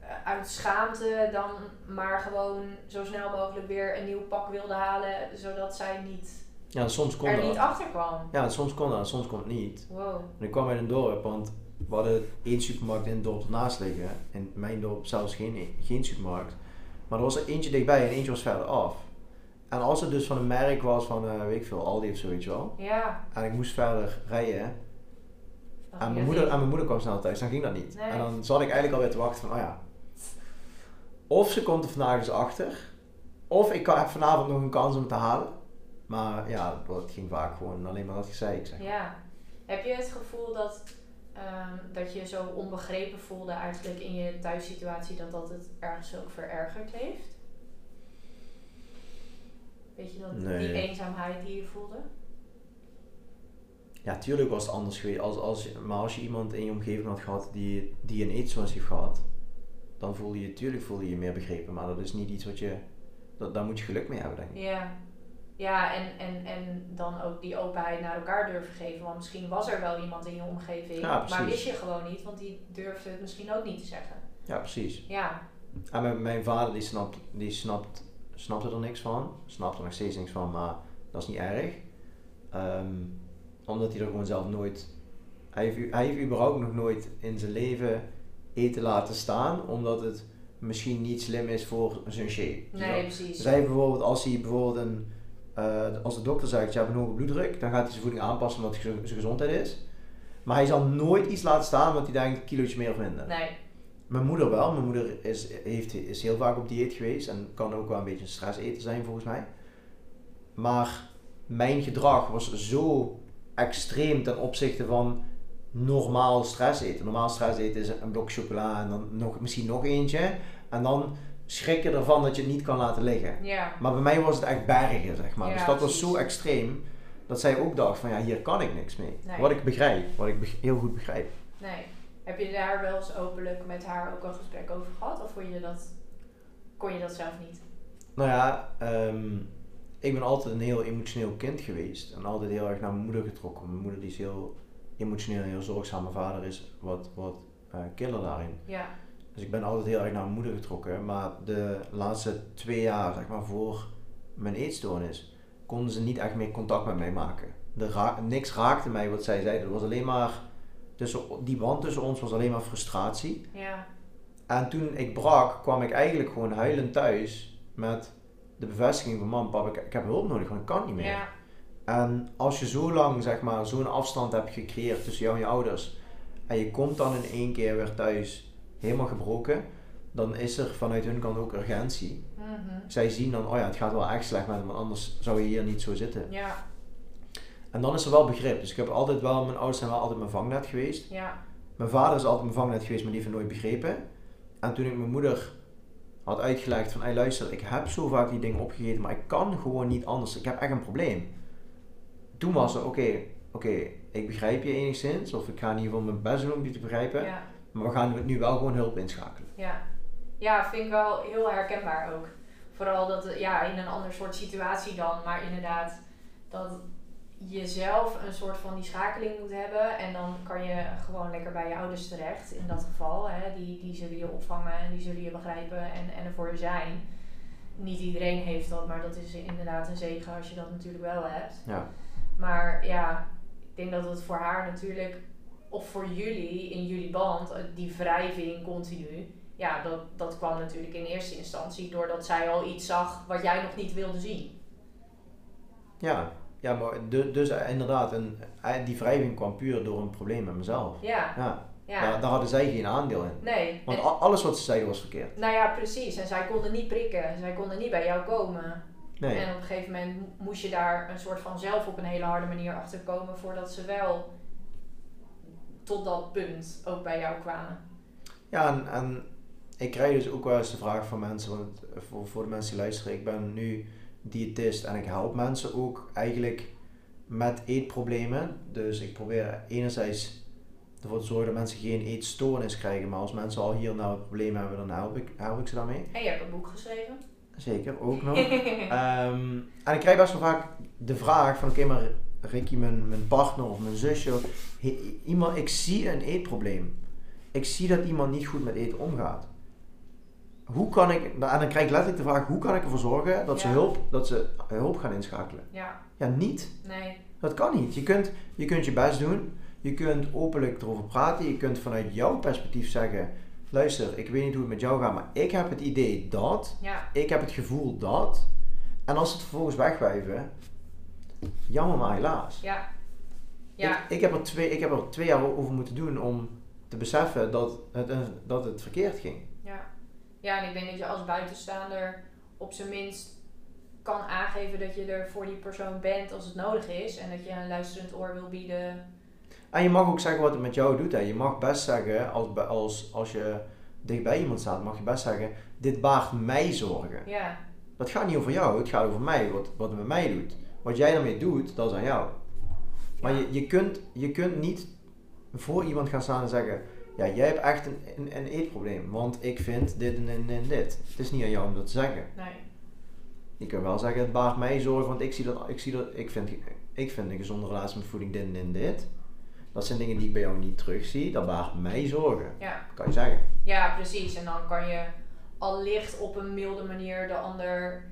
eh, uit schaamte dan maar gewoon zo snel mogelijk weer een nieuw pak wilde halen, zodat zij niet, Ja, en soms kon er dat. niet achter kwam. Ja, en soms kon dat, en soms kon het niet. Wow. En ik kwam uit een dorp, want we hadden één supermarkt in het dorp ernaast liggen. In mijn dorp zelfs geen, geen supermarkt. Maar er was er eentje dichtbij en eentje was verder af. En als het dus van een merk was van, eh, weet ik veel, Aldi of zo, weet je wel. Ja. En ik moest verder rijden. En mijn, moeder, en mijn moeder kwam snel thuis, dan ging dat niet. Nee. En dan zat ik eigenlijk alweer te wachten van, oh ja. Of ze komt er vandaag dus achter. Of ik heb vanavond nog een kans om te halen. Maar ja, dat ging vaak gewoon alleen maar dat gezeik, zeg. Ja. Heb je het gevoel dat, ehm, dat je zo onbegrepen voelde eigenlijk in je thuissituatie, dat dat het ergens ook verergerd heeft? Weet je dat, die eenzaamheid die je voelde? Ja, tuurlijk was het anders geweest. Als, als, maar als je iemand in je omgeving had gehad die, die een eetstoornis heeft gehad, dan voelde je, tuurlijk voelde je je meer begrepen. Maar dat is niet iets wat je, dat, daar moet je geluk mee hebben, denk ik. Ja. Ja, en, en, en dan ook die openheid naar elkaar durven geven. Want misschien was er wel iemand in je omgeving, Ja, maar wist je gewoon niet, want die durfde het misschien ook niet te zeggen. Ja, precies. Ja, En mijn, mijn vader die, snapt, die snapt, snapte er niks van. Snapt er nog steeds niks van, maar dat is niet erg. Ehm, omdat hij er gewoon zelf nooit... Hij heeft, hij heeft überhaupt nog nooit in zijn leven eten laten staan. Omdat het misschien niet slim is voor zijn shape. nee, precies. Dus hij bijvoorbeeld, als hij bijvoorbeeld een... eh, als de dokter zegt, je hebt een hoge bloeddruk. Dan gaat hij zijn voeding aanpassen omdat het zo- zijn gezondheid is. Maar hij zal nooit iets laten staan omdat hij denkt, een kilootje meer of minder. Nee, Mijn moeder wel. Mijn moeder is, heeft, is heel vaak op dieet geweest en kan ook wel een beetje een stresseter zijn volgens mij. Maar mijn gedrag was zo extreem ten opzichte van normaal stress eten. Normaal stress eten is een blok chocola en dan nog, misschien nog eentje. En dan schrikken ervan dat je het niet kan laten liggen. ja. Maar bij mij was het echt bergen, zeg maar. Ja, dus dat was zo extreem dat zij ook dacht van ja, hier kan ik niks mee. Nee. Wat ik begrijp, wat ik heel goed begrijp. Nee. Heb je daar wel eens openlijk met haar ook een gesprek over gehad? Of vond je dat, kon je dat zelf niet? Nou ja, ehm, ik ben altijd een heel emotioneel kind geweest. En altijd heel erg naar mijn moeder getrokken. Mijn moeder die is heel emotioneel en heel zorgzaam. Mijn vader is wat, wat eh, killer daarin. Ja. Dus ik ben altijd heel erg naar mijn moeder getrokken. Maar de laatste twee jaar, zeg maar, voor mijn eetstoornis, konden ze niet echt meer contact met mij maken. De ra- niks raakte mij wat zij zeiden. Het was alleen maar, tussen, die band tussen ons was alleen maar frustratie. Ja. En toen ik brak, kwam ik eigenlijk gewoon huilend thuis met de bevestiging van mam, pap, ik, ik heb hulp nodig, want ik kan niet meer. Ja. En als je zo lang, zeg maar, zo'n afstand hebt gecreëerd tussen jou en je ouders, en je komt dan in één keer weer thuis helemaal gebroken, dan is er vanuit hun kant ook urgentie. Mhm. Zij zien dan, oh ja, het gaat wel echt slecht met hem, want anders zou je hier niet zo zitten. Ja. En dan is er wel begrip. Dus ik heb altijd wel, mijn ouders zijn wel altijd mijn vangnet geweest. Ja. Mijn vader is altijd mijn vangnet geweest, maar die heeft nooit begrepen. En toen ik mijn moeder had uitgelegd van, hey, luister, ik heb zo vaak die dingen opgegeten, maar ik kan gewoon niet anders. Ik heb echt een probleem. Toen was er, oké, oké, ik begrijp je enigszins, of ik ga in ieder geval mijn best doen om je te begrijpen, Ja. Maar we gaan nu wel gewoon hulp inschakelen. Ja. Ja, vind ik wel heel herkenbaar ook. Vooral dat, ja, in een ander soort situatie dan, maar inderdaad dat je zelf een soort van die schakeling moet hebben en dan kan je gewoon lekker bij je ouders terecht in dat geval. Hè. Die, die zullen je opvangen en die zullen je begrijpen en, en er voor je zijn. Niet iedereen heeft dat, maar dat is inderdaad een zegen als je dat natuurlijk wel hebt. Ja, Maar ja, ik denk dat het voor haar natuurlijk, of voor jullie in jullie band, eh, die wrijving continu. Ja, dat, dat kwam natuurlijk in eerste instantie doordat zij al iets zag wat jij nog niet wilde zien. ja, ja maar de, dus eh, inderdaad, een, eh, die wrijving kwam puur door een probleem met mezelf. Ja, Ja, ja. Daar, daar hadden zij geen aandeel in. Nee. Want En- alles wat ze zeiden was verkeerd. nou ja, precies. En zij konden niet prikken. Zij konden niet bij jou komen. Nee. En op een gegeven moment mo- moest je daar een soort van zelf op een hele harde manier achter komen voordat ze wel tot dat punt ook bij jou kwamen. Ja, en, en ik krijg dus ook wel eens de vraag van mensen, want voor, voor de mensen die luisteren, ik ben nu diëtist en ik help mensen ook eigenlijk met eetproblemen. Dus ik probeer enerzijds ervoor te zorgen dat mensen geen eetstoornis krijgen, maar als mensen al hier nou het probleem hebben, dan help ik, help ik ze daarmee. En je hebt een boek geschreven. Zeker, ook nog. Ehm, en ik krijg best wel vaak de vraag van, oké, maar Ricky, mijn, mijn partner of mijn zusje, he- iemand, ik zie een eetprobleem. Ik zie dat iemand niet goed met eten omgaat. Hoe kan ik, en dan krijg ik letterlijk de vraag, hoe kan ik ervoor zorgen dat, ze, hulp, dat ze hulp gaan inschakelen? ja, Ja, niet. nee. Dat kan niet. Je kunt je, kunt je best doen. Je kunt openlijk erover praten. Je kunt vanuit jouw perspectief zeggen: luister, ik weet niet hoe het met jou gaat, maar ik heb het idee dat. Ja, Ik heb het gevoel dat. En als ze het vervolgens wegwijven, jammer maar helaas. ja. Ja, Ik, ik, heb er twee, ik heb er twee jaar over moeten doen om te beseffen dat het, dat het verkeerd ging. Ja. ja, en ik denk dat je als buitenstaander op zijn minst kan aangeven dat je er voor die persoon bent als het nodig is. En dat je een luisterend oor wil bieden. En je mag ook zeggen wat het met jou doet. Hè. Je mag best zeggen, als, als, als je dicht bij iemand staat, mag je best zeggen, dit baart mij zorgen. Ja, Dat gaat niet over jou, het gaat over mij, wat, wat het met mij doet. Wat jij daarmee doet, dat is aan jou. Maar je, je, kunt, je kunt niet voor iemand gaan staan en zeggen, ja, jij hebt echt een, een, een eetprobleem, want ik vind dit en, en, en dit. Het is niet aan jou om dat te zeggen. nee. Je kunt wel zeggen, het baart mij zorgen, want ik zie dat, ik zie dat, ik vind, ik vind een gezonde relatie met voeding dit en dit en dit. Dat zijn dingen die ik bij jou niet terugzie, dat baart mij zorgen. Ja. kan je zeggen. ja, precies. En dan kan je allicht op een milde manier de ander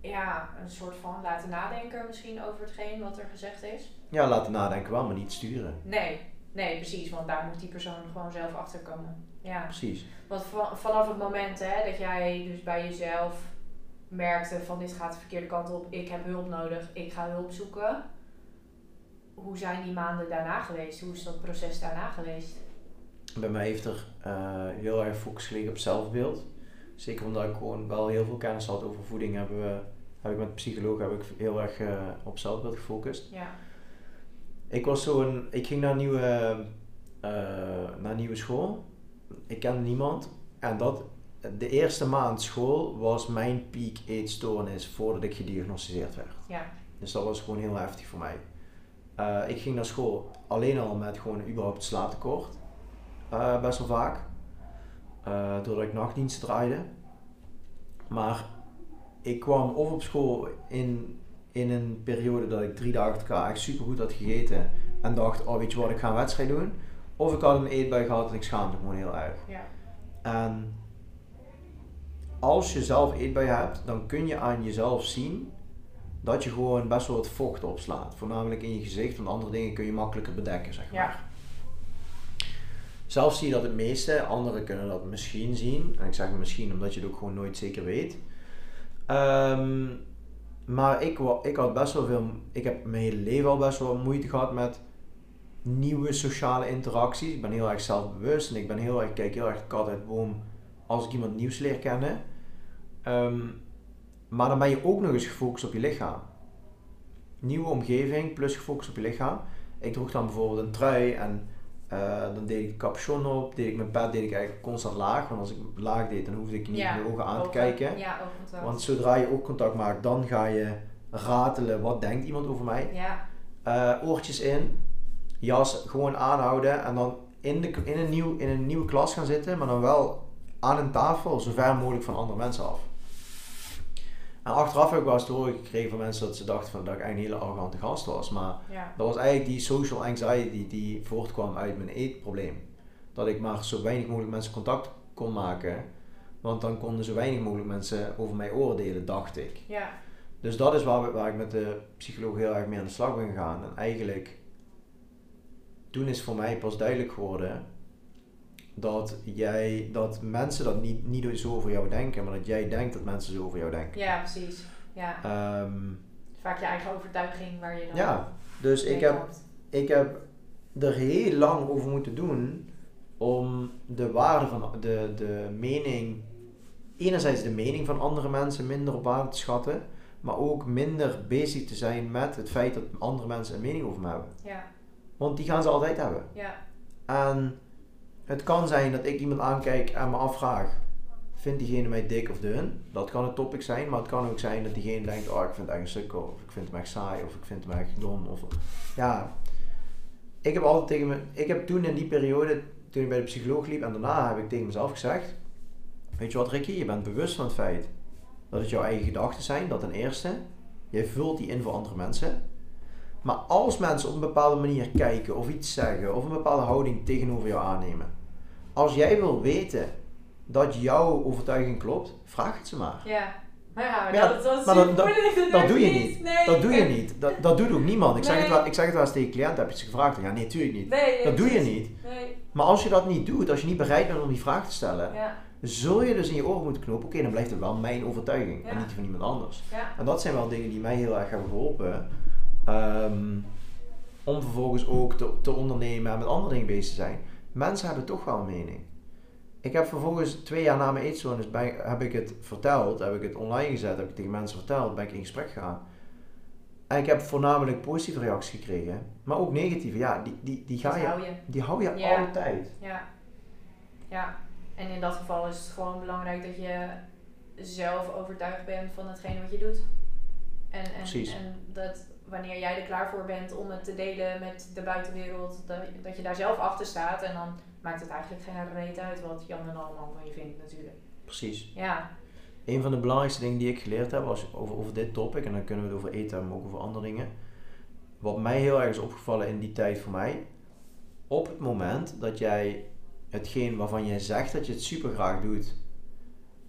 ja, een soort van laten nadenken misschien over hetgeen wat er gezegd is. Ja, laten nadenken wel, maar niet sturen. Nee, nee, precies. Want daar moet die persoon gewoon zelf achter komen. Ja. Precies. Want va- vanaf het moment hè, dat jij dus bij jezelf merkte van dit gaat de verkeerde kant op, ik heb hulp nodig, ik ga hulp zoeken. Hoe zijn die maanden daarna geweest? Hoe is dat proces daarna geweest? Bij mij heeft er eh, heel erg focus gelegen op zelfbeeld. Zeker omdat ik gewoon wel heel veel kennis had over voeding, hebben we, heb ik met psycholoog heb ik heel erg eh, op zelfbeeld gefocust. Ja, Ik was zo'n, ik ging naar een nieuwe, eh, naar een nieuwe school. Ik kende niemand. En dat, de eerste maand school was mijn piek eetstoornis voordat ik gediagnosticeerd werd. ja, Dus dat was gewoon heel heftig voor mij. Eh, ik ging naar school alleen al met gewoon überhaupt slaaptekort. Best wel vaak. Eh, doordat ik nachtdiensten draaide. Maar ik kwam of op school in, in een periode dat ik drie dagen elkaar echt super goed had gegeten. En dacht, oh weet je wat, ik ga een wedstrijd doen. Of ik had een eetbui gehad en ik schaamde me gewoon heel erg. ja, En als je zelf eetbui hebt, dan kun je aan jezelf zien dat je gewoon best wel wat vocht opslaat. Voornamelijk in je gezicht, want andere dingen kun je makkelijker bedekken, zeg Ja. Zelf zie je dat het meeste, anderen kunnen dat misschien zien. En ik zeg misschien omdat je het ook gewoon nooit zeker weet. Ehm, maar ik, ik had best wel veel, ik heb mijn hele leven al best wel moeite gehad met nieuwe sociale interacties. Ik ben heel erg zelfbewust en ik ben heel erg, kijk heel erg kat uit boom als ik iemand nieuws leer kennen. Ehm, maar dan ben je ook nog eens gefocust op je lichaam. Nieuwe omgeving plus gefocust op je lichaam. Ik droeg dan bijvoorbeeld een trui en eh, dan deed ik de capuchon op, deed ik mijn pet deed ik eigenlijk constant laag. Want als ik laag deed, dan hoefde ik niet Ja, in de ogen aan te kijken. Ja, oogcontact. Want zodra je oogcontact maakt, dan ga je ratelen, wat denkt iemand over mij? Ja, Eh, oortjes in, jas gewoon aanhouden en dan in, de, in, een nieuw, in een nieuwe klas gaan zitten, maar dan wel aan een tafel zo ver mogelijk van andere mensen af. En achteraf heb ik wel eens te horen gekregen van mensen dat ze dachten van dat ik eigenlijk een hele arrogante gast was, maar ja, dat was eigenlijk die social anxiety die voortkwam uit mijn eetprobleem. Dat ik maar zo weinig mogelijk mensen contact kon maken, want dan konden zo weinig mogelijk mensen over mij oordelen, dacht ik. ja, Dus dat is waar, waar ik met de psycholoog heel erg mee aan de slag ben gegaan. En eigenlijk, toen is voor mij pas duidelijk geworden dat jij, dat mensen dat niet, niet zo over jou denken, maar dat jij denkt dat mensen zo over jou denken. ja, precies. Ja, Ehm, vaak je eigen overtuiging waar je dan ja, dus ik heb, ik heb er heel lang over moeten doen om de waarde van de, de mening, enerzijds de mening van andere mensen minder op waarde te schatten, maar ook minder bezig te zijn met het feit dat andere mensen een mening over me hebben. Ja, Want die gaan ze altijd hebben. ja, En het kan zijn dat ik iemand aankijk en me afvraag, vindt diegene mij dik of dun? Dat kan een topic zijn, maar het kan ook zijn dat diegene denkt, oh ik vind het echt een sukkel, of ik vind hem echt saai, of ik vind hem echt dom. Of, ja, ik heb altijd tegen me, ik heb toen in die periode, toen ik bij de psycholoog liep en daarna heb ik tegen mezelf gezegd, weet je wat Ricky, je bent bewust van het feit dat het jouw eigen gedachten zijn, dat ten eerste, jij vult die in voor andere mensen. Maar als mensen op een bepaalde manier kijken of iets zeggen of een bepaalde houding tegenover jou aannemen, als jij wil weten dat jouw overtuiging klopt, vraag het ze maar. ja. Maar ja, dat, dat, maar dat- doe je niet. Nee. Dat doe je niet. Dat, dat doet ook niemand. Ik zeg, het wel, ik zeg het wel eens tegen cliënten, heb je ze gevraagd? Ja, nee, tuurlijk niet. Nee, Dat doe je niet. Nee. Maar als je dat niet doet, als je niet bereid bent om die vraag te stellen, Ja, zul je dus in je oren moeten knopen, oké, dan blijft het wel mijn overtuiging Ja. en niet die van iemand anders. En dat zijn wel dingen die mij heel erg hebben geholpen. ehm, om vervolgens ook te, te ondernemen en met andere dingen bezig te zijn. Mensen hebben toch wel een mening. Ik heb vervolgens twee jaar na mijn eetstoornis bij, heb ik het verteld, heb ik het online gezet, heb ik tegen mensen verteld, ben ik in gesprek gegaan. En ik heb voornamelijk positieve reacties gekregen, maar ook negatieve. Ja, die, die, die, ga je, hou je. die hou je Ja. altijd. Ja. Ja. En in dat geval is het gewoon belangrijk dat je zelf overtuigd bent van hetgene wat je doet. En, en, Precies. en dat wanneer jij er klaar voor bent om het te delen met de buitenwereld, dat, dat je daar zelf achter staat. En dan maakt het eigenlijk geen reet uit wat Jan en allemaal van je vindt natuurlijk. Precies. Ja. Een van de belangrijkste dingen die ik geleerd heb was over, over dit topic, en dan kunnen we het over eten hebben, maar ook over andere dingen. Wat mij heel erg is opgevallen in die tijd voor mij, op het moment dat jij hetgeen waarvan jij zegt dat je het super graag doet,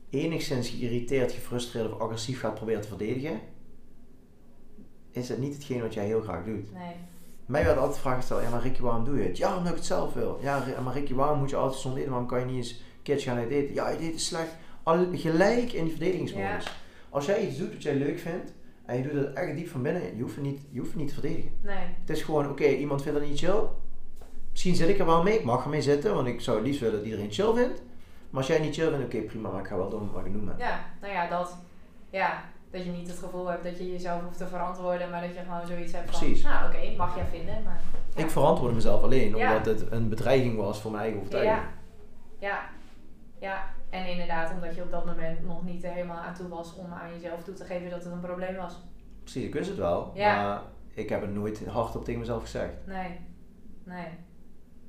enigszins geïrriteerd, gefrustreerd of agressief gaat proberen te verdedigen, is het niet hetgeen wat jij heel graag doet. Nee. Mij werd altijd de vraag gesteld, ja maar Ricky, waarom doe je het? Ja, omdat ik het zelf wil. Ja, maar Ricky, waarom moet je altijd gezond eten? Waarom kan je niet eens een keertje gaan uit eten? Ja, je eten is slecht. Al, gelijk in die verdedigingsmodus. Als jij iets doet wat jij leuk vindt, en je doet het echt diep van binnen, je hoeft het niet, je hoeft het niet te verdedigen. Nee. Het is gewoon, oké, iemand vindt dat niet chill. Misschien zit ik er wel mee, ik mag ermee zitten, want ik zou het liefst willen dat iedereen chill vindt. Maar als jij niet chill vindt, oké, prima, maar ik ga wel doen wat ik noem. Ja, nou ja, dat. Ja, dat je niet het gevoel hebt dat je jezelf hoeft te verantwoorden, maar dat je gewoon zoiets hebt van, nou oké, mag jij vinden, maar... ja. Ik verantwoord mezelf alleen, Ja. omdat het een bedreiging was voor mijn eigen overtuiging. Ja, ja, ja. En inderdaad, omdat je op dat moment nog niet er helemaal aan toe was om aan jezelf toe te geven dat het een probleem was. Precies, ik wist het wel, maar ik heb het nooit hardop tegen mezelf gezegd. Nee, nee.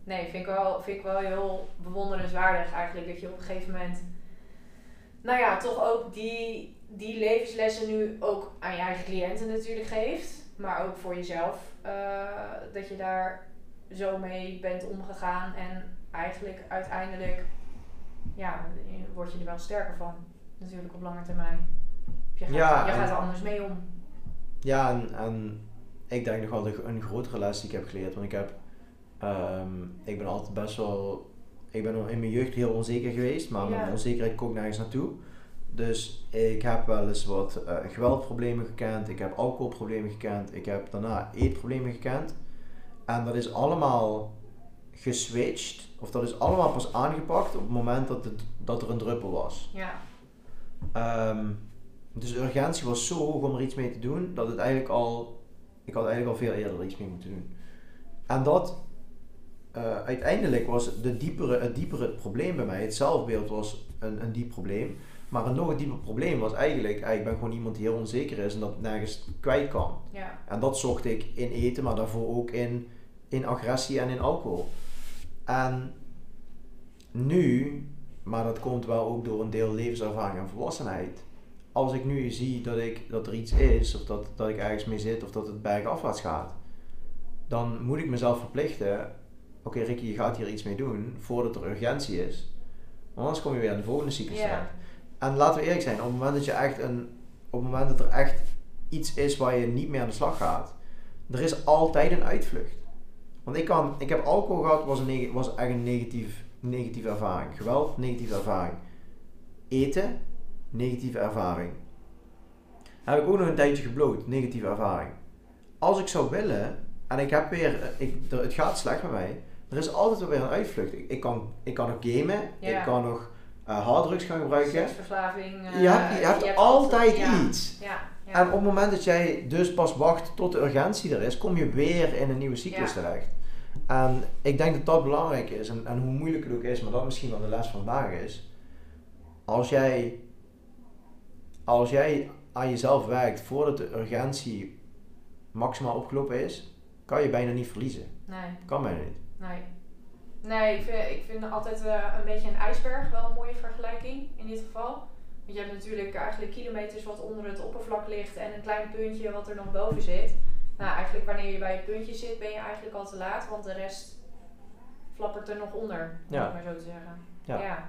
Nee, vind ik wel, vind ik wel heel bewonderenswaardig eigenlijk dat je op een gegeven moment, nou ja, toch ook die, die levenslessen nu ook aan je eigen cliënten natuurlijk geeft, maar ook voor jezelf, eh, dat je daar zo mee bent omgegaan en eigenlijk uiteindelijk, ja, word je er wel sterker van, natuurlijk op lange termijn. Je gaat, Ja, je gaat er anders mee om. Ja, en, en ik denk nog wel de, een grotere les die ik heb geleerd. Want ik heb, ehm, ik ben altijd best wel, ik ben in mijn jeugd heel onzeker geweest, maar Ja. mijn onzekerheid komt nergens naartoe. Dus ik heb wel eens wat eh, geweldproblemen gekend, ik heb alcoholproblemen gekend, ik heb daarna eetproblemen gekend. En dat is allemaal geswitcht, of dat is allemaal pas aangepakt op het moment dat, het, dat er een druppel was. Ja, Ehm, dus de urgentie was zo hoog om er iets mee te doen, dat het eigenlijk al, ik had eigenlijk al veel eerder er iets mee moeten doen. En dat, eh, uiteindelijk was de diepere, het diepere probleem bij mij, het zelfbeeld was een, een diep probleem. Maar een nog een dieper probleem was eigenlijk, ik ben gewoon iemand die heel onzeker is en dat nergens kwijt kan. ja, En dat zocht ik in eten, maar daarvoor ook in, in agressie en in alcohol. En nu, maar dat komt wel ook door een deel levenservaring en volwassenheid. Als ik nu zie dat, ik, dat er iets is, of dat, dat ik ergens mee zit, of dat het bergafwaarts gaat, dan moet ik mezelf verplichten. Oké, Ricky, je gaat hier iets mee doen voordat er urgentie is. Want anders kom je weer in de volgende cyclus terecht. En laten we eerlijk zijn, op het moment dat je echt een, op het moment dat er echt iets is waar je niet meer aan de slag gaat, er is altijd een uitvlucht. Want ik, kan, ik heb alcohol gehad, was, een neg- was echt een negatief, negatieve ervaring. Geweld, negatieve ervaring. Eten, negatieve ervaring. Heb ik ook nog een tijdje gebloot, negatieve ervaring. Als ik zou willen, en ik heb weer, ik, het gaat slecht met mij, er is altijd wel weer een uitvlucht. Ik, ik, kan, ik kan nog gamen, Ja. ik kan nog harddrugs gaan gebruiken. eh, Je hebt, je hebt altijd iets. Ja, ja. En op het moment dat jij dus pas wacht tot de urgentie er is, kom je weer in een nieuwe cyclus terecht. En ik denk dat dat belangrijk is. En, en hoe moeilijk het ook is, maar dat misschien wel de les van vandaag is. Als jij, als jij aan jezelf werkt voordat de urgentie maximaal opgelopen is, kan je bijna niet verliezen. Nee, Kan bijna niet. nee. Nee, ik vind, ik vind altijd eh, een beetje een ijsberg wel een mooie vergelijking in dit geval. Want je hebt natuurlijk eigenlijk kilometers wat onder het oppervlak ligt en een klein puntje wat er nog boven zit. Nou, eigenlijk wanneer je bij het puntje zit, ben je eigenlijk al te laat, want de rest flappert er nog onder, om Ja. het maar zo te zeggen. Ja. ja.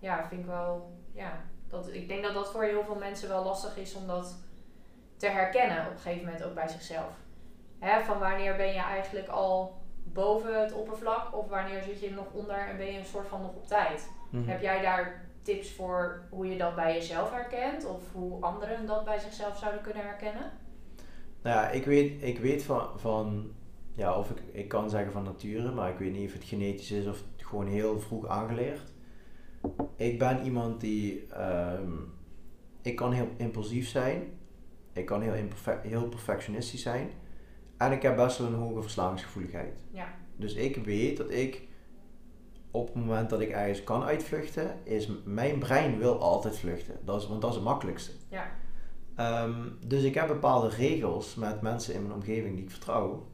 Ja, vind ik wel, ja, Dat, ik denk dat dat voor heel veel mensen wel lastig is om dat te herkennen op een gegeven moment ook bij zichzelf. Hè, van wanneer ben je eigenlijk al boven het oppervlak of wanneer zit je nog onder en ben je een soort van nog op tijd. Mhm. Heb jij daar tips voor hoe je dat bij jezelf herkent of hoe anderen dat bij zichzelf zouden kunnen herkennen? Nou ja, ik weet, ik weet van, van ja, of ik, ik kan zeggen van nature, maar ik weet niet of het genetisch is of het gewoon heel vroeg aangeleerd. Ik ben iemand die, ehm, ik kan heel impulsief zijn, ik kan heel, imperfe- heel perfectionistisch zijn en ik heb best wel een hoge verslavingsgevoeligheid. Ja. Dus ik weet dat ik op het moment dat ik ergens kan uitvluchten, is mijn brein wil altijd vluchten. Dat is, want dat is het makkelijkste. Ja. Ehm, dus ik heb bepaalde regels met mensen in mijn omgeving die ik vertrouw,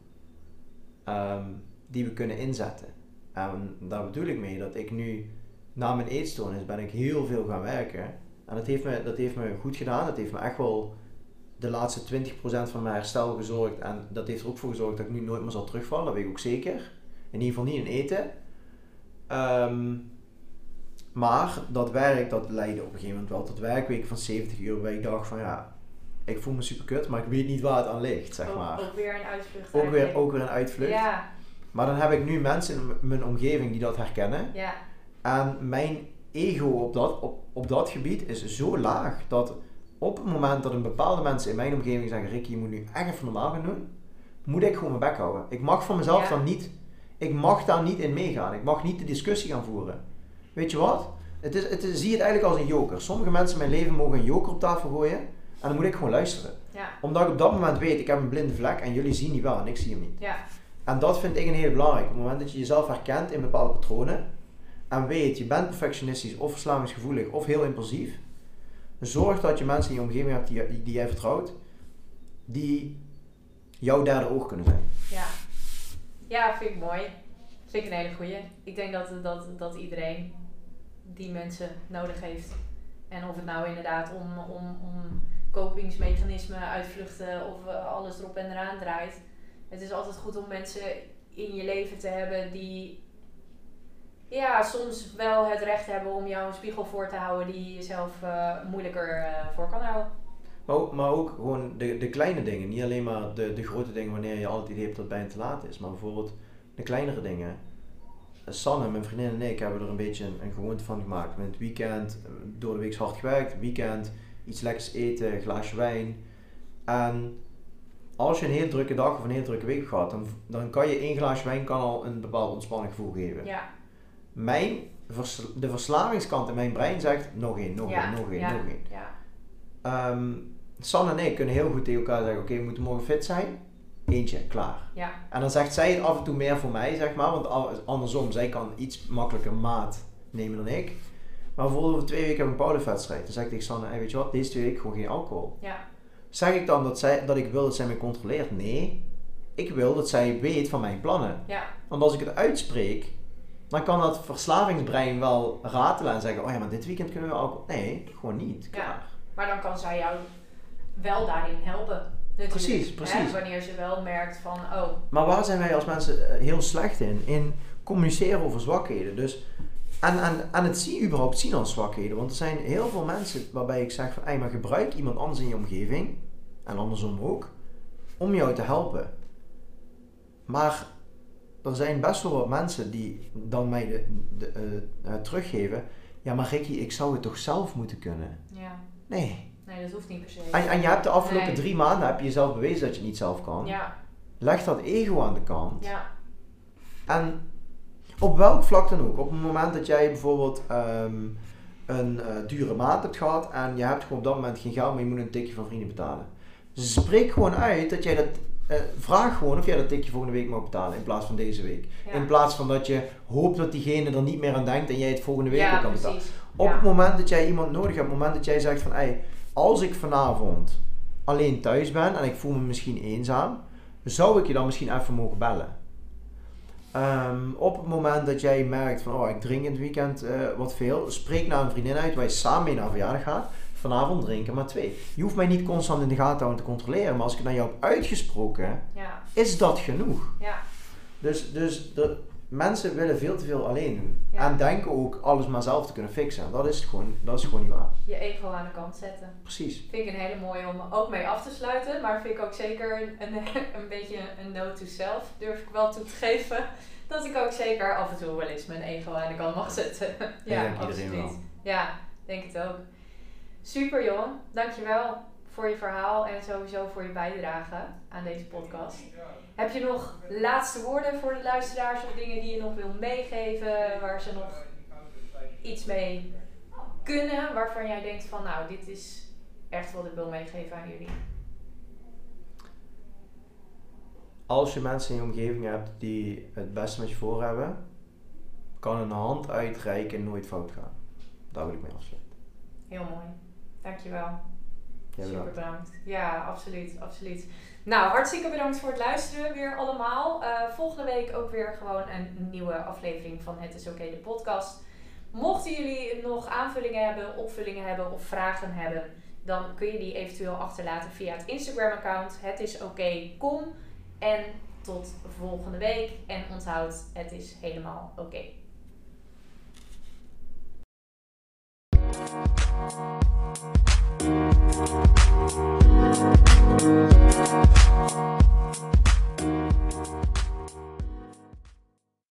ehm, die we kunnen inzetten. En daar bedoel ik mee dat ik nu, na mijn eetstoornis, ben ik heel veel gaan werken. En dat heeft me, dat heeft me goed gedaan. Dat heeft me echt wel de laatste 20% van mijn herstel gezorgd. En dat heeft er ook voor gezorgd dat ik nu nooit meer zal terugvallen. Dat weet ik ook zeker. In ieder geval niet in eten. Ehm, maar dat werk, dat leidde op een gegeven moment wel tot werkweken van 70 uur. Waar ik dacht van ja, ik voel me super kut, maar ik weet niet waar het aan ligt, zeg ook, maar. ook weer een uitvlucht. Ook weer, ook weer een uitvlucht. Ja, Maar dan heb ik nu mensen in mijn omgeving die dat herkennen. ja, En mijn ego op dat, op, op dat gebied is zo laag dat op het moment dat een bepaalde mensen in mijn omgeving zeggen: Ricky, je moet nu echt even normaal gaan doen, moet ik gewoon mijn bek houden. Ik mag van mezelf Ja. dan niet, ik mag daar niet in meegaan. Ik mag niet de discussie gaan voeren. Weet je wat? Het is, het is, zie het eigenlijk als een joker. Sommige mensen in mijn leven mogen een joker op tafel gooien en dan moet ik gewoon luisteren. ja, Omdat ik op dat moment weet, ik heb een blinde vlek en jullie zien die wel en ik zie hem niet. ja, En dat vind ik een heel belangrijk. Op het moment dat je jezelf herkent in bepaalde patronen en weet, je bent perfectionistisch of verslavingsgevoelig of heel impulsief, zorg dat je mensen in je omgeving hebt die, die jij vertrouwt, die jouw derde oog kunnen zijn. ja. Ja, vind ik mooi. Vind ik een hele goeie. Ik denk dat, dat, dat iedereen die mensen nodig heeft. En of het nou inderdaad om, om, om kopingsmechanismen, uitvluchten of eh, alles erop en eraan draait. Het is altijd goed om mensen in je leven te hebben die ja, soms wel het recht hebben om jou een spiegel voor te houden die je jezelf eh, moeilijker eh, voor kan houden. Maar ook, maar ook gewoon de, de kleine dingen, niet alleen maar de, de grote dingen wanneer je altijd het idee hebt dat het bijna te laat is, maar bijvoorbeeld de kleinere dingen. Sanne, mijn vriendin en ik hebben er een beetje een, een gewoonte van gemaakt. Met het weekend, eh, door de week hard gewerkt, weekend, iets lekkers eten, een glaasje wijn. En als je een heel drukke dag of een heel drukke week hebt gehad, dan, dan kan je één glaasje wijn kan al een bepaald ontspanning gevoel geven. Ja, Mijn, vers- de verslavingskant in mijn brein zegt nog één, nog Ja, één, nog één, ja. nog één. ja, Ehm Sanne en ik kunnen heel goed tegen elkaar zeggen: Oké, we moeten morgen fit zijn. Eentje, klaar. ja, En dan zegt zij het af en toe meer voor mij, zeg maar. Want andersom, zij kan iets makkelijker maat nemen dan ik. Maar bijvoorbeeld over twee weken heb ik een powerliftwedstrijd. Dan zeg ik tegen Sanne: hey, Weet je wat, deze twee weken gewoon geen alcohol. ja, Zeg ik dan dat, zij, dat ik wil dat zij mij controleert? Nee. Ik wil dat zij weet van mijn plannen. ja, Want als ik het uitspreek, dan kan dat verslavingsbrein wel ratelen en zeggen: Oh ja, maar dit weekend kunnen we alcohol. Nee, gewoon niet. Klaar. Maar dan kan zij jou wel daarin helpen. Natuurlijk. Precies, Hè, precies. wanneer ze wel merkt van, oh, Maar waar zijn wij als mensen eh, heel slecht in? In communiceren over zwakheden. Dus, en, en, en het zien überhaupt zien als zwakheden. Want er zijn heel veel mensen waarbij ik zeg van, hey, maar gebruik iemand anders in je omgeving, en andersom ook, om jou te helpen. Maar er zijn best wel wat mensen die dan mij de, de, eh, eh, teruggeven, ja maar Ricky, ik zou het toch zelf moeten kunnen? ja, Nee. nee, dat hoeft niet per se. En, en je hebt de afgelopen Nee. drie maanden heb je jezelf bewezen dat je het niet zelf kan. Ja, Leg dat ego aan de kant. ja, En op welk vlak dan ook. Op het moment dat jij bijvoorbeeld ehm, een eh, dure maand hebt gehad en je hebt gewoon op dat moment geen geld, maar je moet een tikje van vrienden betalen. Spreek gewoon uit dat jij dat. Eh, vraag gewoon of jij dat tikje volgende week mag betalen in plaats van deze week. ja. In plaats van dat je hoopt dat diegene er niet meer aan denkt en jij het volgende week ja, kan betalen. precies. Op Ja. het moment dat jij iemand nodig hebt, op het moment dat jij zegt van hey, als ik vanavond alleen thuis ben en ik voel me misschien eenzaam, zou ik je dan misschien even mogen bellen. Ehm, op het moment dat jij merkt van oh ik drink in het weekend eh, wat veel, spreek naar een vriendin uit waar je samen mee naar een verjaardag gaat. Vanavond drinken maar twee. Je hoeft mij niet constant in de gaten houden te controleren, maar als ik het naar jou heb uitgesproken, Ja, is dat genoeg. ja, Dus, dus de, mensen willen veel te veel alleen doen. Ja. En denken ook alles maar zelf te kunnen fixen. En dat is gewoon, dat is gewoon niet waar. Je ego aan de kant zetten. Precies. Vind ik een hele mooie om ook mee af te sluiten. Maar vind ik ook zeker een, een, een beetje een note to self. Durf ik wel toe te geven. Dat ik ook zeker af en toe wel eens mijn ego aan de kant mag zetten. ja, iedereen absoluut. wel. Ja, denk het ook. Super Jon, dankjewel voor je verhaal en sowieso voor je bijdrage aan deze podcast. Heb je nog laatste woorden voor de luisteraars of dingen die je nog wil meegeven waar ze nog iets mee kunnen waarvan jij denkt van nou dit is echt wat ik wil meegeven aan jullie? Als je mensen in je omgeving hebt die het beste met je voor hebben, kan een hand uitreiken nooit fout gaan. Daar wil ik mee afsluiten. Heel mooi. Dankjewel. Super bedankt. Ja, absoluut, absoluut. Nou, hartstikke bedankt voor het luisteren weer allemaal. Eh, volgende week ook weer gewoon een nieuwe aflevering van Het is Oké, de podcast. Mochten jullie nog aanvullingen hebben, opvullingen hebben of vragen hebben, dan kun je die eventueel achterlaten via het Instagram-account. Het is oké, kom. En tot volgende week. En onthoud, het is helemaal oké. Thank you.